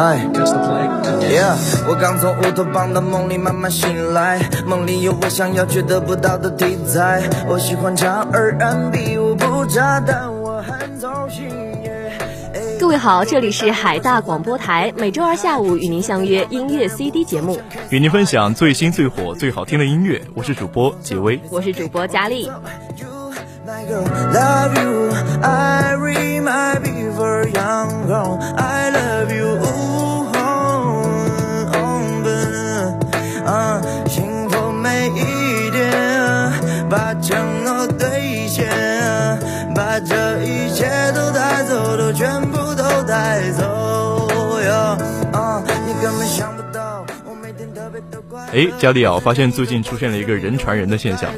哎，Yeah，我刚从乌托邦的梦里慢慢醒来，梦里有我想要却得不到的题材。我喜欢唱 R&B，我不渣，但我很走心。各位好，这里是海大广播台，每周二下午与您相约音乐 CD 节目，与您分享最新最火最好听的音乐。我是主播杰威，我是主播佳丽。My girl, love you. I read my before young girl. I love you. Ooh, oh, oh, 啊，幸福每一天，把承诺兑现，把这一切都带走，都全部都带走。 哎，佳丽啊，我发现最近出现了一个人传人的现象。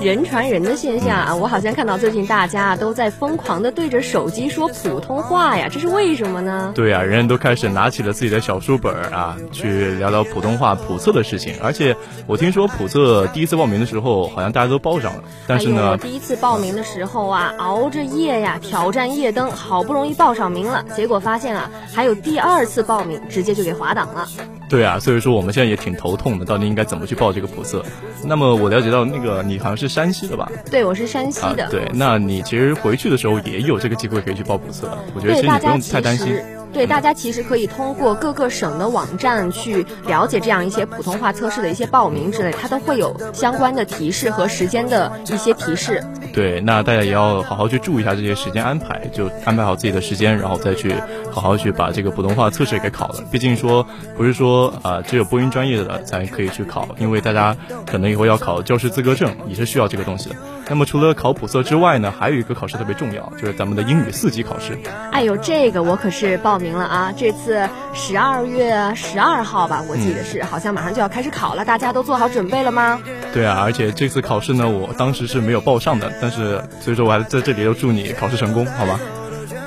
人传人的现象啊，我好像看到最近大家都在疯狂的对着手机说普通话呀，这是为什么呢？对啊，人人都开始拿起了自己的小书本啊，去聊聊普通话普测的事情。而且我听说普测第一次报名的时候，好像大家都报上了，但是呢我，第一次报名的时候啊，熬着夜呀，挑战夜灯，好不容易报上名了，结果发现啊，还有第二次报名，直接就给滑档了。对啊，所以说我们现在也挺头痛的，到底应该怎么去报这个普测？那么我了解到那个你好像是山西的吧？对，我是山西啊的。，对，那你其实回去的时候也有这个机会可以去报普测，我觉得，其实你不用太担心。对大家其实可以通过各个省的网站去了解这样一些普通话测试的一些报名之类，它都会有相关的提示和时间的一些提示。对，那大家也要好好去注意一下这些时间安排，就安排好自己的时间，然后再去好好去把这个普通话测试给考了。毕竟说不是说啊、呃只有播音专业的才可以去考，因为大家可能以后要考教师资格证，也是需要这个东西的。那么除了考普测之外呢，还有一个考试特别重要，就是咱们的英语四级考试。哎呦，这个我可是报名了啊！这次十二月十二号吧，我记得是，好像马上就要开始考了，大家都做好准备了吗？对啊，而且这次考试呢，我当时是没有报上的，但是所以说我还在这里要祝你考试成功，好吧？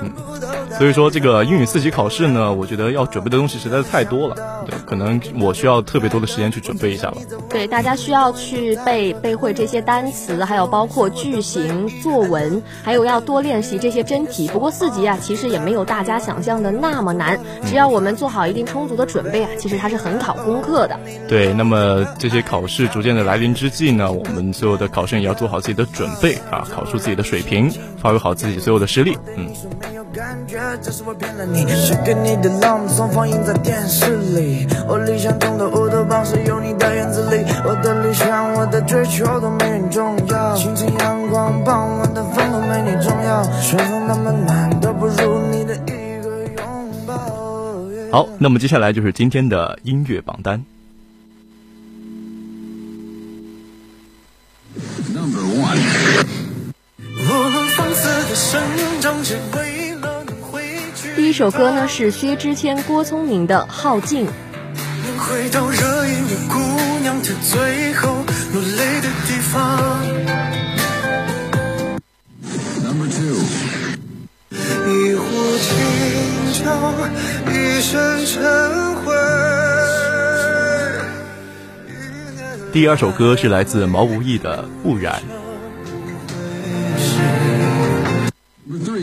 嗯，所以说这个英语四级考试呢，我觉得要准备的东西实在是太多了，对，可能我需要特别多的时间去准备一下吧。对，大家需要去背背会这些单词，还有包括句型、作文，还有要多练习这些真题。不过四级啊，其实也没有大家想象的那么难，只要我们做好一定充足的准备啊，其实它是很考功课的。对，那么这些考试逐渐的来临之际呢，我们所有的考生也要做好自己的准备啊，考出自己的水平，发挥好自己所有的实力。嗯，感觉，这是我骗了你，是给你的朗诵放映在电视里。我理想中的乌托邦是有你的院子里，我的理想，我的追求都没你重要。清晨阳光，傍晚的风都没你重要。春风那么暖，都不如你的一个拥抱。好，那么接下来就是今天的音乐榜单。我们放肆的生长。第一首歌呢是薛之谦、郭聪明的《耗尽》。能回到热映的姑娘，她最后落泪的地方。一壶清酒，一身尘灰。第二首歌是来自毛不易的《不然》。到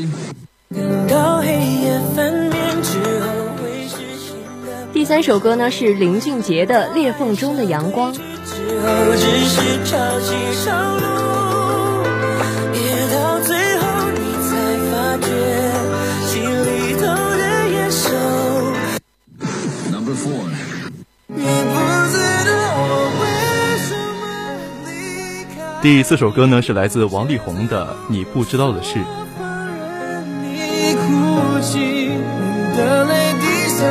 三首歌呢是林俊杰的《裂缝中的阳光》。之后只是潮起潮落，别到最后你才发觉，心里头的野兽。你不知道我为什么离开。第四首歌呢是来自王力宏的《你不知道的事》。你哭泣，你的泪滴像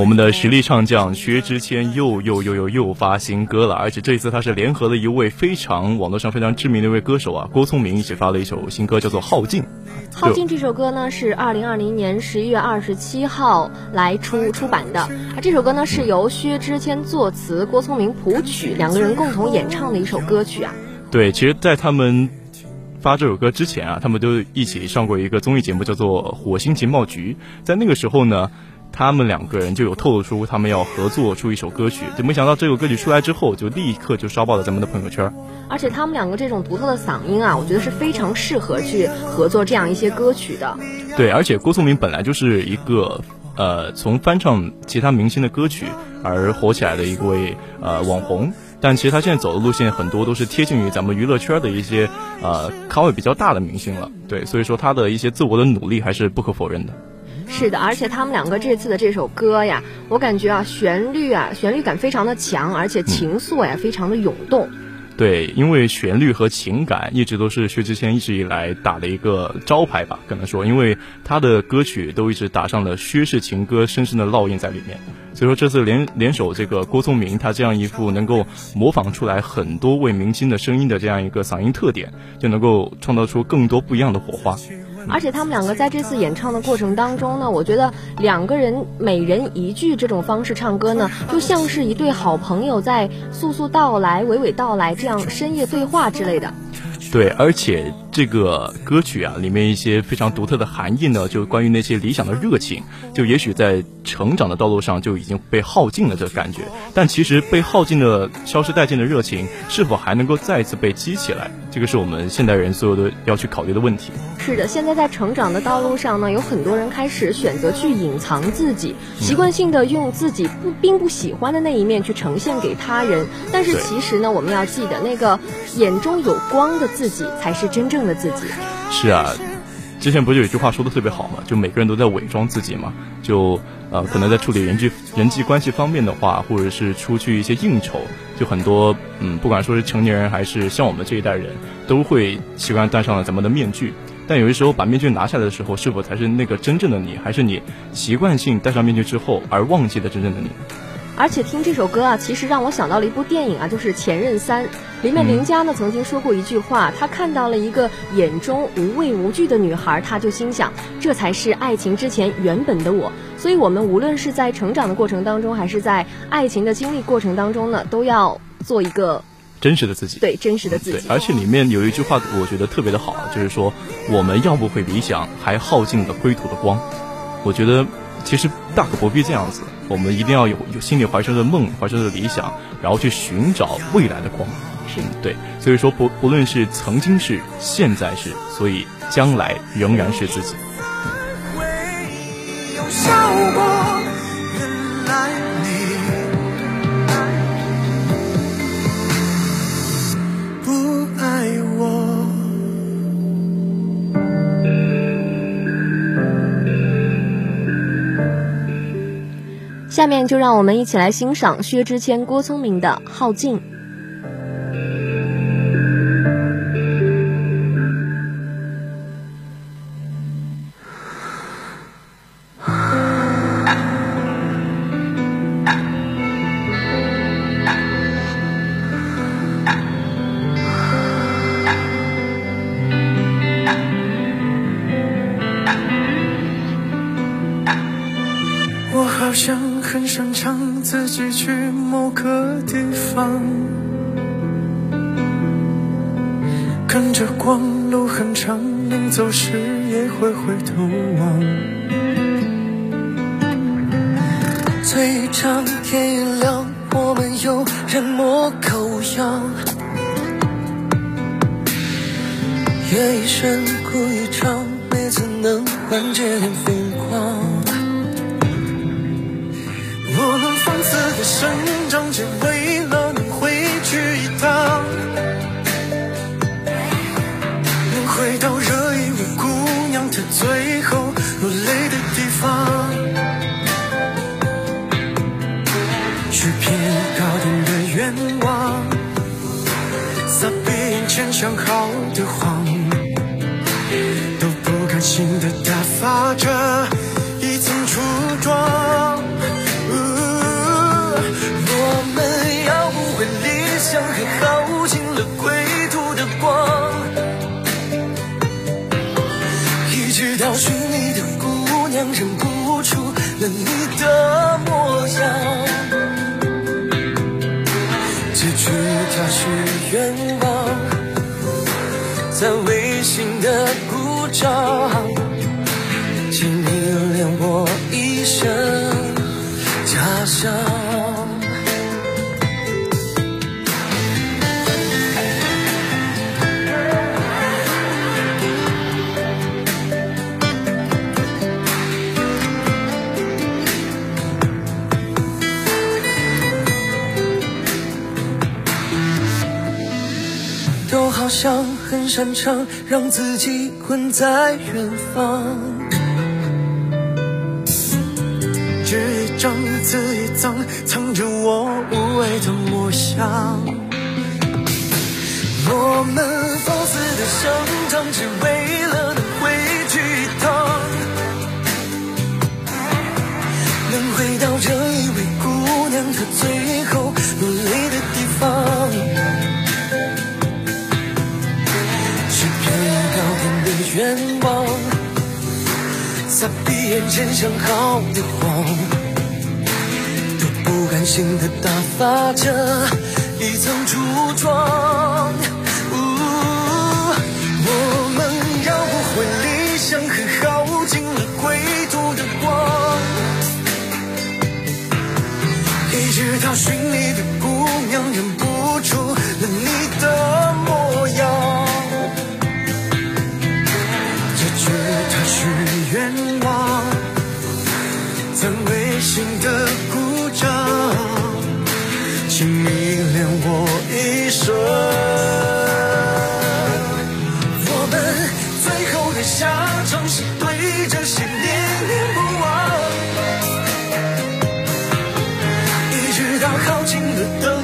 我们的实力唱将薛之谦又又又又又发新歌了，而且这一次他是联合了一位非常网络上非常知名的一位歌手啊，郭聪明一起发了一首新歌，叫做《耗尽》。《耗尽》这首歌呢是二零二零年十一月二十七号来出出版的，而这首歌呢是由薛之谦作词，郭聪明谱曲，两个人共同演唱的一首歌曲啊。对，其实，在他们发这首歌之前啊，他们都一起上过一个综艺节目，叫做《火星情报局》。在那个时候呢。他们两个人就有透露出他们要合作出一首歌曲，就没想到这首歌曲出来之后，就立刻就烧爆了咱们的朋友圈。而且他们两个这种独特的嗓音啊，我觉得是非常适合去合作这样一些歌曲的。对，而且郭聪明本来就是一个呃从翻唱其他明星的歌曲而火起来的一位呃网红，但其实他现在走的路线很多都是贴近于咱们娱乐圈的一些呃咖位比较大的明星了。对，所以说他的一些自我的努力还是不可否认的。是的，而且他们两个这次的这首歌呀，我感觉啊，旋律啊，旋律感非常的强，而且情愫呀，非常的涌动。对，因为旋律和情感一直都是薛之谦一直以来打的一个招牌吧，可能说，因为他的歌曲都一直打上了薛氏情歌深深的烙印在里面。所以说这次联联手这个郭聪明，他这样一副能够模仿出来很多位明星的声音的这样一个嗓音特点，就能够创造出更多不一样的火花。而且他们两个在这次演唱的过程当中呢，我觉得两个人每人一句这种方式唱歌呢，就像是一对好朋友在速速道来、娓娓道来，这样深夜对话之类的。对，而且这个歌曲啊，里面一些非常独特的含义呢，就关于那些理想的热情，就也许在成长的道路上就已经被耗尽了这感觉。但其实被耗尽的、消失殆尽的热情，是否还能够再次被激起来？这个是我们现代人所有的要去考虑的问题。是的，现在在成长的道路上呢，有很多人开始选择去隐藏自己，习惯性的用自己不并不喜欢的那一面去呈现给他人。但是其实呢，我们要记得那个眼中有光的。自己才是真正了自己。是啊，之前不就有一句话说的特别好嘛？就每个人都在伪装自己嘛。就呃，可能在处理人际人际关系方面的话，或者是出去一些应酬，就很多嗯，不管说是成年人还是像我们这一代人，都会习惯戴上了咱们的面具。但有的时候把面具拿下来的时候，是否才是那个真正的你？还是你习惯性戴上面具之后而忘记的真正的你？而且听这首歌啊，其实让我想到了一部电影啊，就是《前任三》里面林佳呢曾经说过一句话，他看到了一个眼中无畏无惧的女孩，他就心想，这才是爱情之前原本的我。所以，我们无论是在成长的过程当中，还是在爱情的经历过程当中呢，都要做一个真实的自己。对，真实的自己。而且里面有一句话，我觉得特别的好，就是说，我们要不回理想，还耗尽了归途的光。我觉得。其实大可不必这样子，我们一定要有有心里怀揣着的梦，怀揣着的理想，然后去寻找未来的光。是对，所以说不不论是曾经是，现在是，所以将来仍然是自己。下面就让我们一起来欣赏薛之谦、郭聪明的《耗尽》。自己去某个地方，跟着光，路很长，临走时也会回头望。最长天一亮，我们又人模狗样。夜已深，哭一场，每次能缓解点飞生长，只为了能回去一趟。能回到热一位姑娘她最后落泪的地方，去骗高点的愿望，撒遍眼前想好的谎，都不甘心的打发着一层初妆。找寻你的姑娘认不出了你的模样，结局它是愿望，在微信的鼓掌，好像很擅长让自己困在远方，纸一张，字一张，藏着我无畏的模样。我们放肆的生长，只为了能回去一趟，能回到这一位姑娘她最眼前想好的谎，都不甘心的打发着一层初妆。我们要不回理想，和耗尽了归途的光，一直到寻你的姑娘忍不住了你的耗尽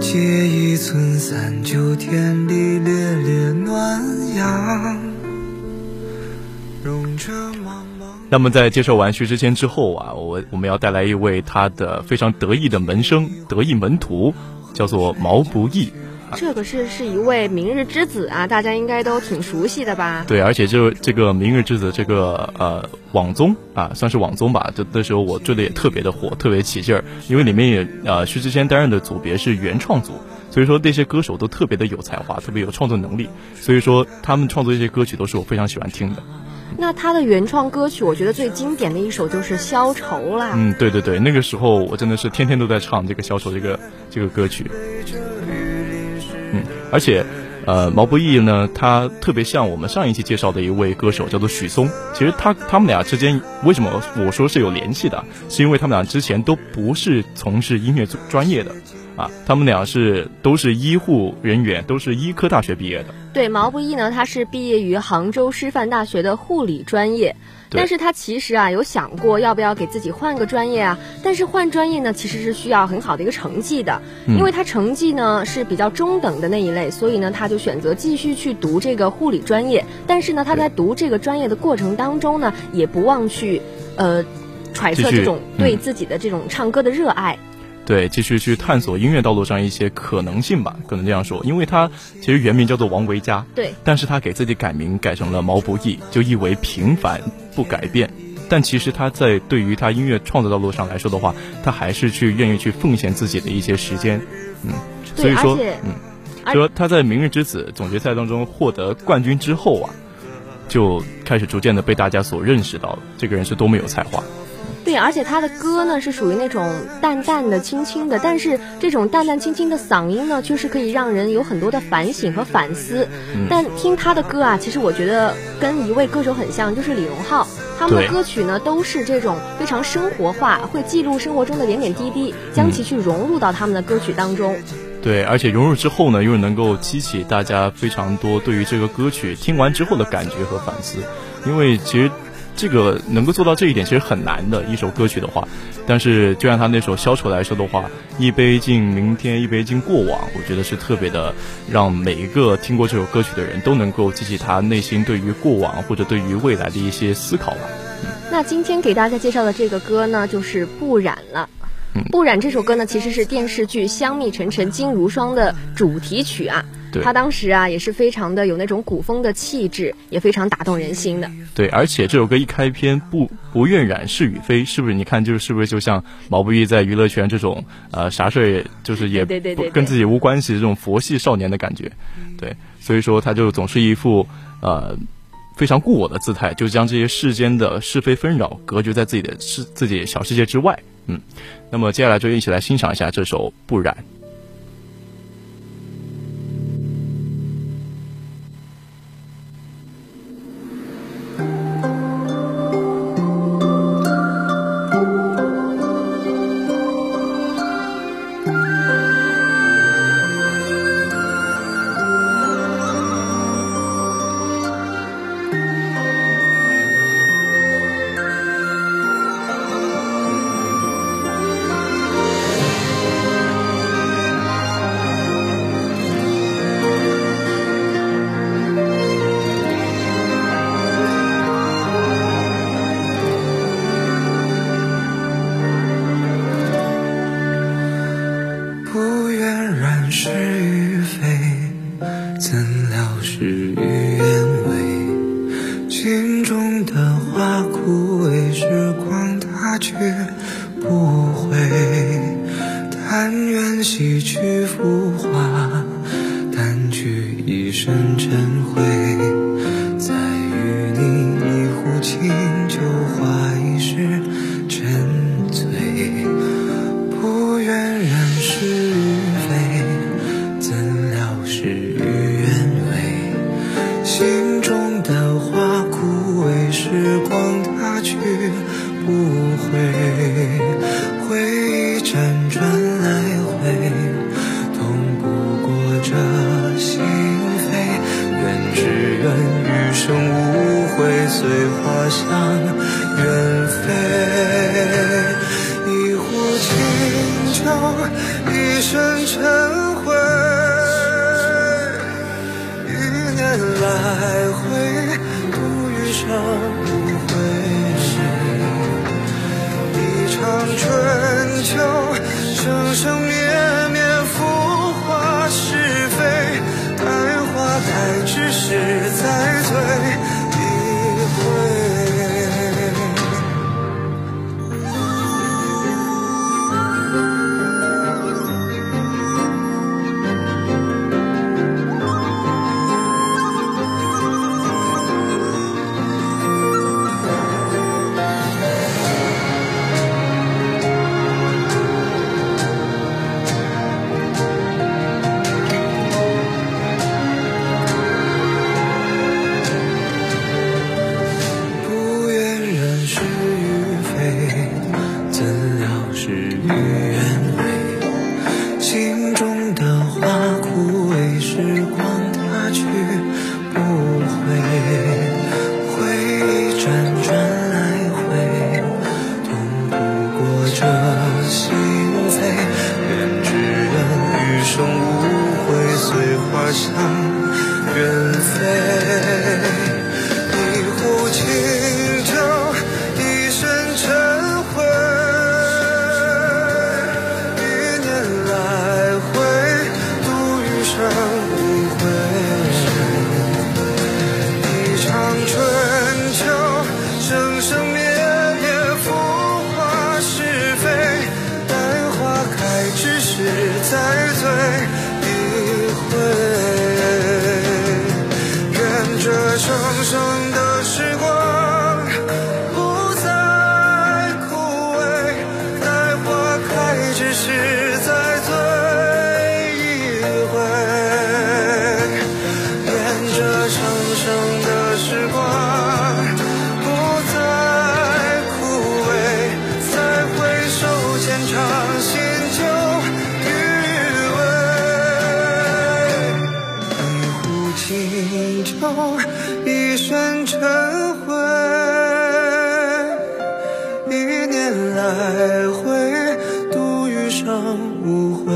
借一寸三九天里烈烈暖阳那么在介绍完薛之谦之后啊，我我们要带来一位他的非常得意的门生、得意门徒，叫做毛不易。这个是是一位明日之子啊，大家应该都挺熟悉的吧？对，而且就这个明日之子这个呃网综啊，算是网综吧。就那时候我追的也特别的火，特别起劲儿，因为里面也呃薛之谦担任的组别是原创组，所以说那些歌手都特别的有才华，特别有创作能力，所以说他们创作一些歌曲都是我非常喜欢听的。那他的原创歌曲，我觉得最经典的一首就是《消愁》啦。嗯，对对对，那个时候我真的是天天都在唱这个《消愁》这个这个歌曲。而且，呃，毛不易呢，他特别像我们上一期介绍的一位歌手，叫做许嵩。其实他他们俩之间为什么我说是有联系的，是因为他们俩之前都不是从事音乐专业的。啊，他们俩是都是医护人员，都是医科大学毕业的。对，毛不易呢，他是毕业于杭州师范大学的护理专业，但是他其实啊有想过要不要给自己换个专业啊，但是换专业呢其实是需要很好的一个成绩的，因为他成绩呢是比较中等的那一类，所以呢他就选择继续去读这个护理专业，但是呢他在读这个专业的过程当中呢，也不忘去，呃，揣测这种对自己的这种唱歌的热爱。对，继续去探索音乐道路上一些可能性吧，可能这样说，因为他其实原名叫做王维嘉，对，但是他给自己改名改成了毛不易，就意为平凡不改变。但其实他在对于他音乐创作道路上来说的话，他还是去愿意去奉献自己的一些时间，嗯，所以说，嗯，就说他在《明日之子》总决赛当中获得冠军之后啊，就开始逐渐的被大家所认识到了，这个人是多么有才华。对，而且他的歌呢是属于那种淡淡的、轻轻的，但是这种淡淡轻轻的嗓音呢，却是可以让人有很多的反省和反思。但听他的歌啊，其实我觉得跟一位歌手很像，就是李荣浩。他们的歌曲呢都是这种非常生活化，会记录生活中的点点滴滴，将其去融入到他们的歌曲当中。对，而且融入之后呢，又能够激起大家非常多对于这个歌曲听完之后的感觉和反思，因为其实。这个能够做到这一点其实很难的一首歌曲的话，但是就像他那首《消愁》来说的话，一杯敬明天，一杯敬过往，我觉得是特别的，让每一个听过这首歌曲的人都能够激起他内心对于过往或者对于未来的一些思考吧。那今天给大家介绍的这个歌呢，就是《不染了》。《不染》这首歌呢，其实是电视剧《香蜜沉沉烬如霜》的主题曲啊。他当时啊，也是非常的有那种古风的气质，也非常打动人心的。对，而且这首歌一开篇，不不愿染是与非，是不是？你看，就是是不是就像毛不易在娱乐圈这种呃啥事儿，就是也跟自己无关系这种佛系少年的感觉。对，所以说他就总是一副呃非常固我的姿态，就将这些世间的是非纷扰隔绝在自己的世自己小世界之外。嗯，那么接下来就一起来欣赏一下这首《不染》。一身尘灰一念来回度余生无悔一场春秋生生灭向远飞。来回，度余生无悔。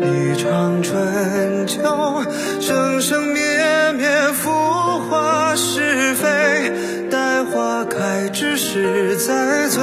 一场春秋，生生灭灭，浮华是非。待花开之时，再醉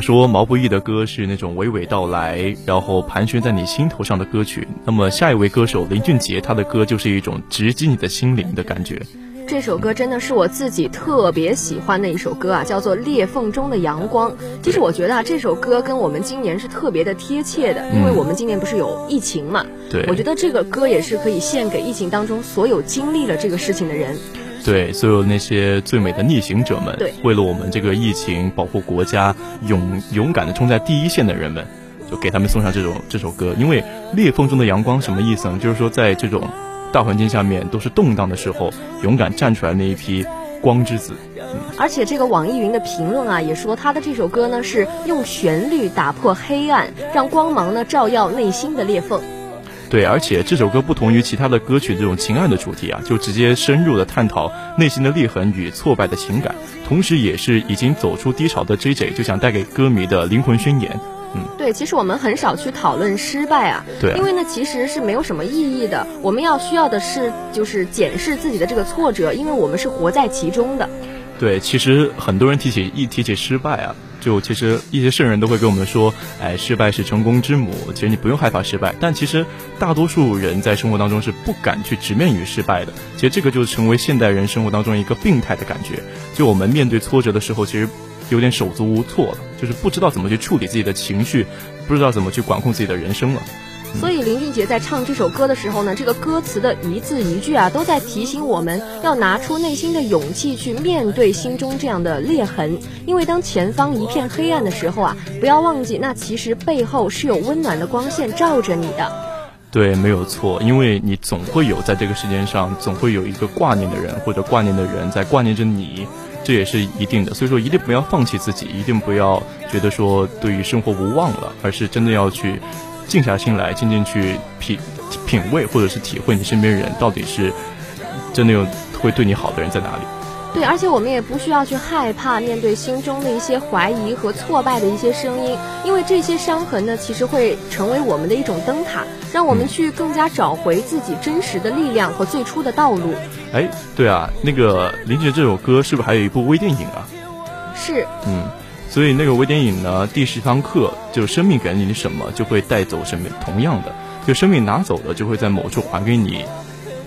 果说毛不易的歌是那种娓娓道来，然后盘旋在你心头上的歌曲，那么下一位歌手林俊杰他的歌就是一种直击你的心灵的感觉。这首歌真的是我自己特别喜欢的一首歌啊，叫做《裂缝中的阳光》。其实我觉得啊，这首歌跟我们今年是特别的贴切的，因为我们今年不是有疫情嘛。对我觉得这个歌也是可以献给疫情当中所有经历了这个事情的人。对所有那些最美的逆行者们，对为了我们这个疫情保护国家，勇勇敢的冲在第一线的人们，就给他们送上这种这首歌。因为裂缝中的阳光什么意思呢？就是说在这种大环境下面都是动荡的时候，勇敢站出来那一批光之子。而且这个网易云的评论啊，也说他的这首歌呢是用旋律打破黑暗，让光芒呢照耀内心的裂缝。对，而且这首歌不同于其他的歌曲这种情爱的主题啊，就直接深入的探讨内心的裂痕与挫败的情感，同时也是已经走出低潮的 J J 就想带给歌迷的灵魂宣言。嗯，对，其实我们很少去讨论失败啊，对啊因为呢其实是没有什么意义的。我们要需要的是就是检视自己的这个挫折，因为我们是活在其中的。对，其实很多人提起一提起失败啊，就其实一些圣人都会跟我们说，哎，失败是成功之母。其实你不用害怕失败，但其实大多数人在生活当中是不敢去直面于失败的。其实这个就是成为现代人生活当中一个病态的感觉。就我们面对挫折的时候，其实有点手足无措了，就是不知道怎么去处理自己的情绪，不知道怎么去管控自己的人生了。所以林俊杰在唱这首歌的时候呢，这个歌词的一字一句啊，都在提醒我们要拿出内心的勇气去面对心中这样的裂痕。因为当前方一片黑暗的时候啊，不要忘记，那其实背后是有温暖的光线照着你的。对，没有错，因为你总会有在这个世界上，总会有一个挂念的人，或者挂念的人在挂念着你，这也是一定的。所以说，一定不要放弃自己，一定不要觉得说对于生活无望了，而是真的要去静下心来，静静去品品味，或者是体会你身边人到底是真的有会对你好的人在哪里。对，而且我们也不需要去害怕面对心中的一些怀疑和挫败的一些声音，因为这些伤痕呢，其实会成为我们的一种灯塔，让我们去更加找回自己真实的力量和最初的道路。哎，对啊，那个林俊杰这首歌是不是还有一部微电影啊？是，嗯，所以那个微电影呢，第十堂课就是生命给了你什么，就会带走什么。同样的，就生命拿走了，就会在某处还给你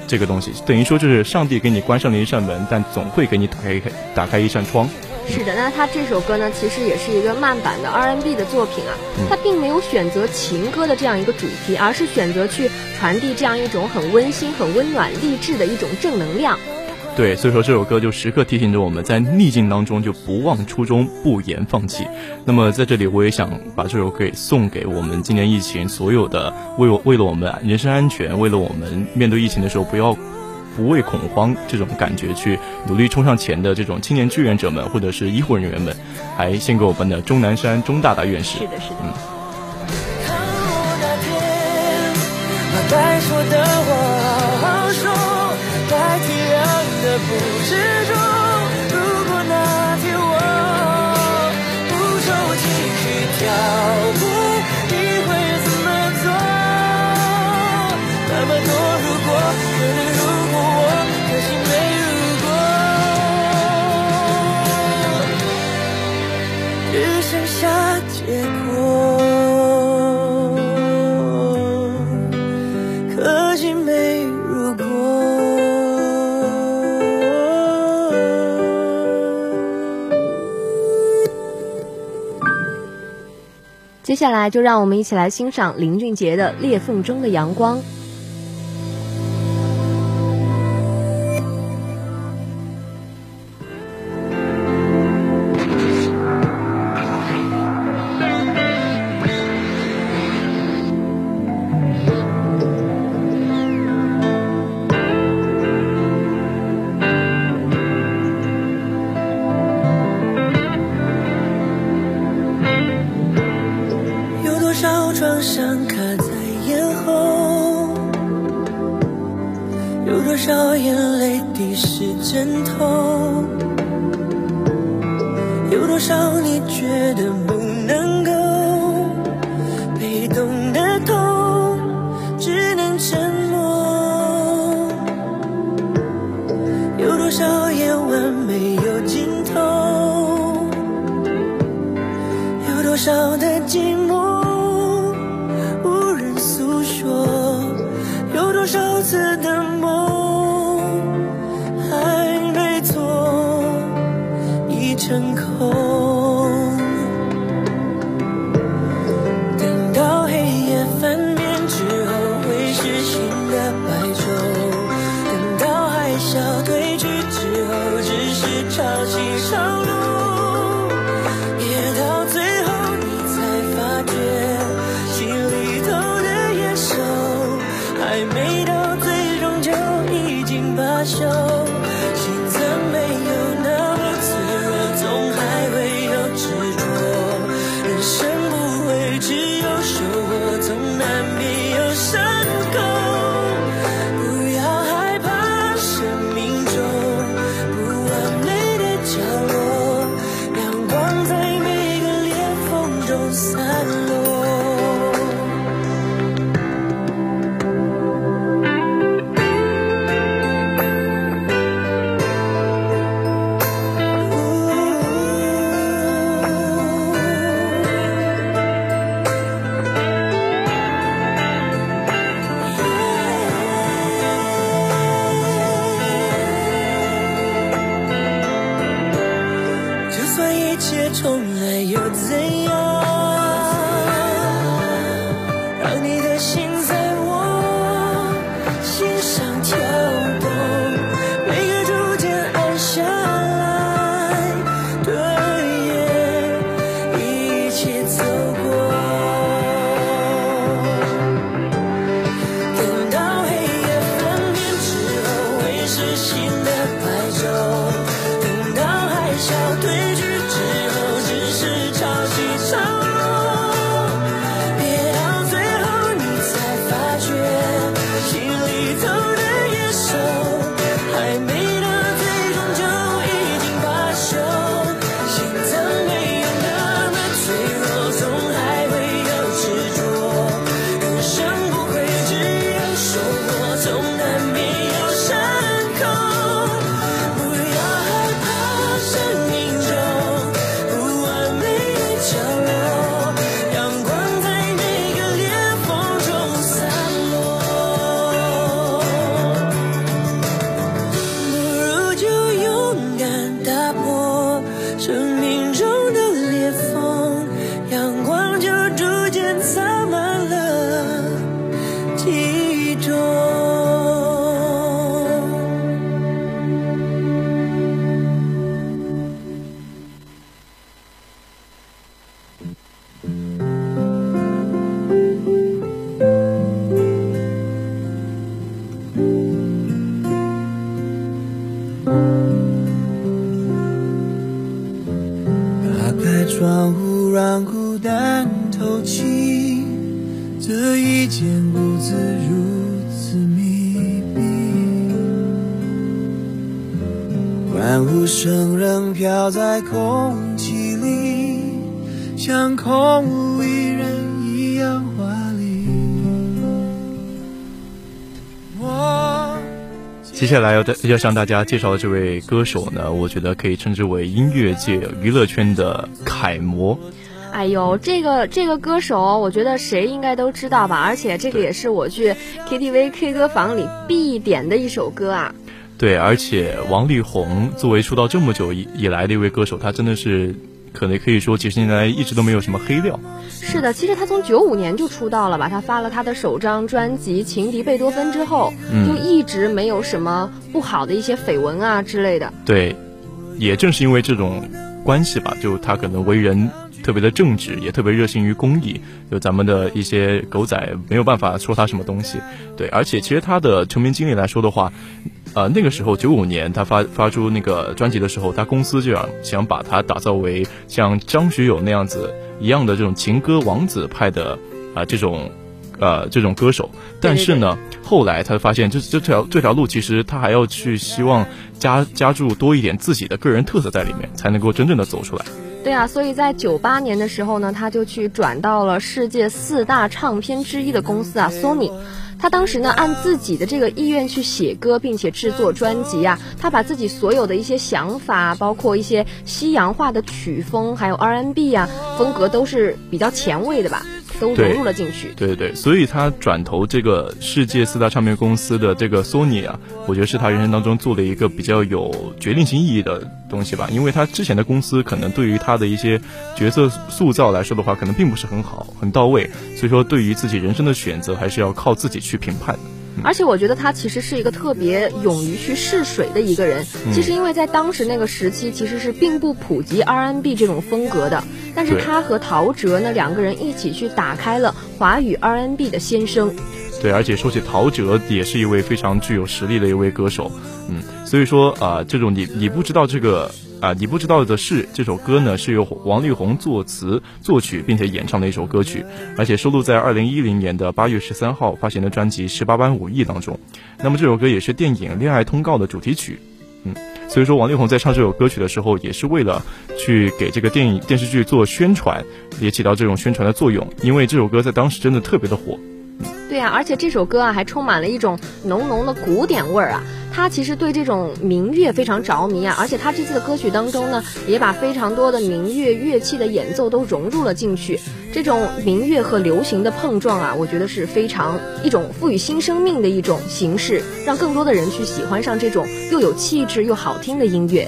这个东西。等于说，就是上帝给你关上了一扇门，但总会给你打开打开一扇窗。是的，那他这首歌呢，其实也是一个慢版的 R&B 的作品啊。他并没有选择情歌的这样一个主题，而是选择去传递这样一种很温馨、很温暖、励志的一种正能量。对，所以说这首歌就时刻提醒着我们在逆境当中就不忘初衷，不言放弃。那么在这里，我也想把这首歌送给我们今年疫情所有的为我为了我们人身安全，为了我们面对疫情的时候不要。不畏恐慌这种感觉去努力冲上前的这种青年志愿者们，或者是医护人员们，还献给我们的钟南山钟大大院士。是的，是的。嗯。的不知足，如果那天我不抽，继续跳舞，你会怎么做？那么多如果，可能如果，我可惜没如果，只剩下结果。接下来就让我们一起来欣赏林俊杰的《裂缝中的阳光》。下来要要向大家介绍的这位歌手呢，我觉得可以称之为音乐界娱乐圈的楷模。哎呦，这个这个歌手，我觉得谁应该都知道吧？而且这个也是我去 KTV K 歌房里必点的一首歌啊。对，而且王力宏作为出道这么久以以来的一位歌手，他真的是可能可以说几十年来一直都没有什么黑料。是的，其实他从九五年就出道了吧？他发了他的首张专辑《情敌贝多芬》之后，就一直没有什么不好的一些绯闻啊之类的。对，也正是因为这种关系吧，就他可能为人。特别的正直，也特别热心于公益，就咱们的一些狗仔没有办法说他什么东西，对，而且其实他的成名经历来说的话，呃，那个时候九五年他发发出那个专辑的时候，他公司就想想把他打造为像张学友那样子一样的这种情歌王子派的啊这种呃这种歌手，但是呢，后来他发现这这条这条路其实他还要去希望加加注多一点自己的个人特色在里面，才能够真正的走出来。对啊，所以在九八年的时候呢，他就去转到了世界四大唱片之一的公司啊，Sony。他当时呢，按自己的这个意愿去写歌，并且制作专辑啊。他把自己所有的一些想法，包括一些西洋化的曲风，还有 R&B 啊风格，都是比较前卫的吧。都融入了进去，对对对，所以他转投这个世界四大唱片公司的这个索尼啊，我觉得是他人生当中做了一个比较有决定性意义的东西吧，因为他之前的公司可能对于他的一些角色塑造来说的话，可能并不是很好很到位，所以说对于自己人生的选择，还是要靠自己去评判的。而且我觉得他其实是一个特别勇于去试水的一个人。其实因为在当时那个时期，其实是并不普及 R&B 这种风格的。但是他和陶喆呢两个人一起去打开了华语 R&B 的先声。对，而且说起陶喆，也是一位非常具有实力的一位歌手。嗯，所以说啊，这种你你不知道这个。啊，你不知道的是，这首歌呢是由王力宏作词作曲，并且演唱的一首歌曲，而且收录在二零一零年的八月十三号发行的专辑《十八般武艺》当中。那么这首歌也是电影《恋爱通告》的主题曲。嗯，所以说王力宏在唱这首歌曲的时候，也是为了去给这个电影电视剧做宣传，也起到这种宣传的作用。因为这首歌在当时真的特别的火。对呀，而且这首歌啊还充满了一种浓浓的古典味儿啊。他其实对这种民乐非常着迷啊，而且他这次的歌曲当中呢，也把非常多的民乐乐器的演奏都融入了进去。这种民乐和流行的碰撞啊，我觉得是非常一种赋予新生命的一种形式，让更多的人去喜欢上这种又有气质又好听的音乐。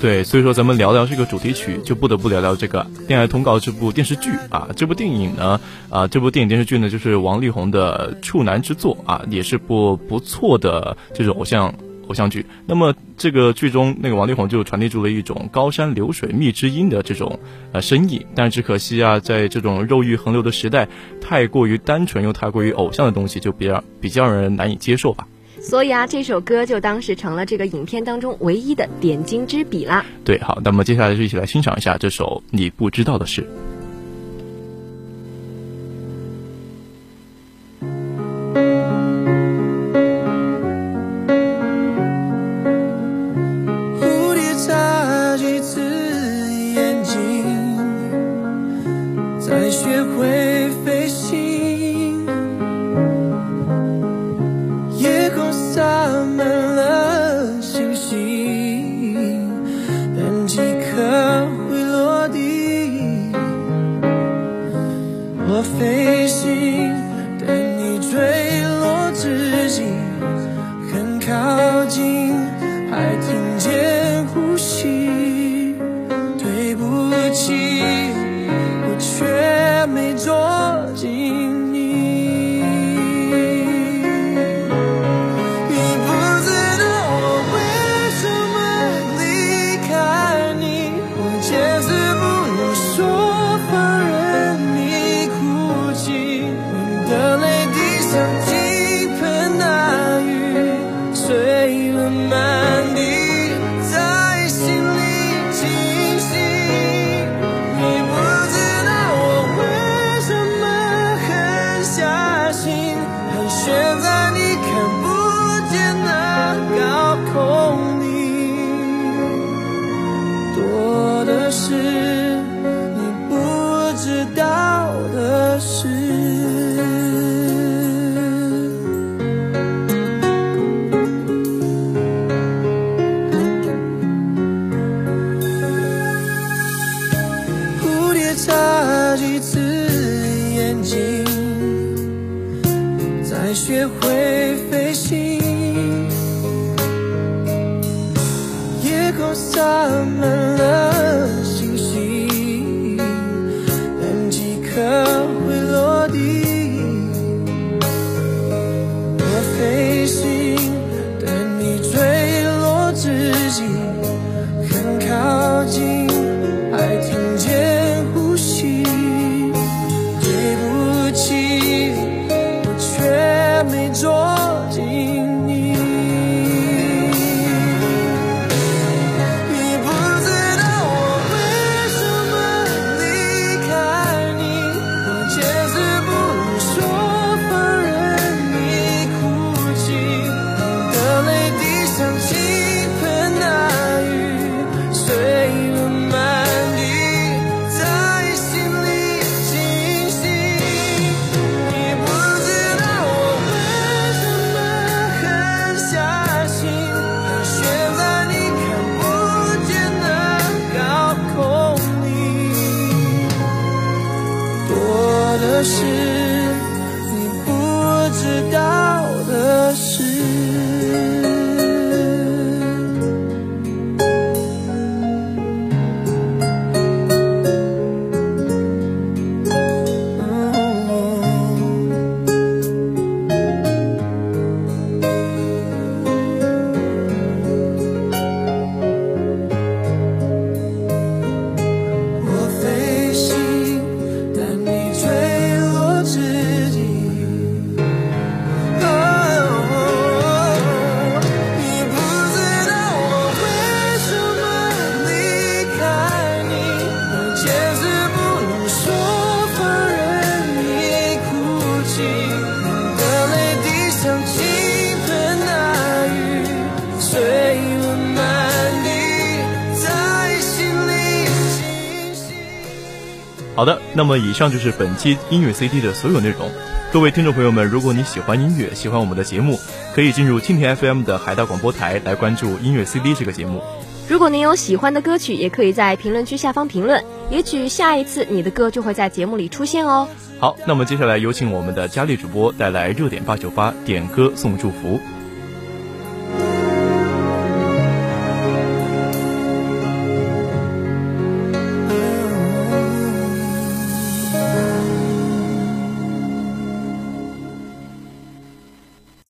对，所以说咱们聊聊这个主题曲，就不得不聊聊这个《恋爱通告》这部电视剧啊。这部电影呢，啊，这部电影电视剧呢，就是王力宏的处男之作啊，也是部不错的这种偶像偶像剧。那么这个剧中，那个王力宏就传递出了一种高山流水觅知音的这种呃深意，但只可惜啊，在这种肉欲横流的时代，太过于单纯又太过于偶像的东西，就比较比较让人难以接受吧。所以啊，这首歌就当时成了这个影片当中唯一的点睛之笔啦。对，好，那么接下来就一起来欣赏一下这首《你不知道的事》。那么以上就是本期音乐 cd 的所有内容。各位听众朋友们如果你喜欢音乐喜欢我们的节目可以进入蜻蜓 fm 的海大广播台来关注音乐 cd 这个节目。如果您有喜欢的歌曲也可以在评论区下方评论也许下一次你的歌就会在节目里出现哦。好那么接下来有请我们的佳丽主播带来热点八九八点歌送祝福。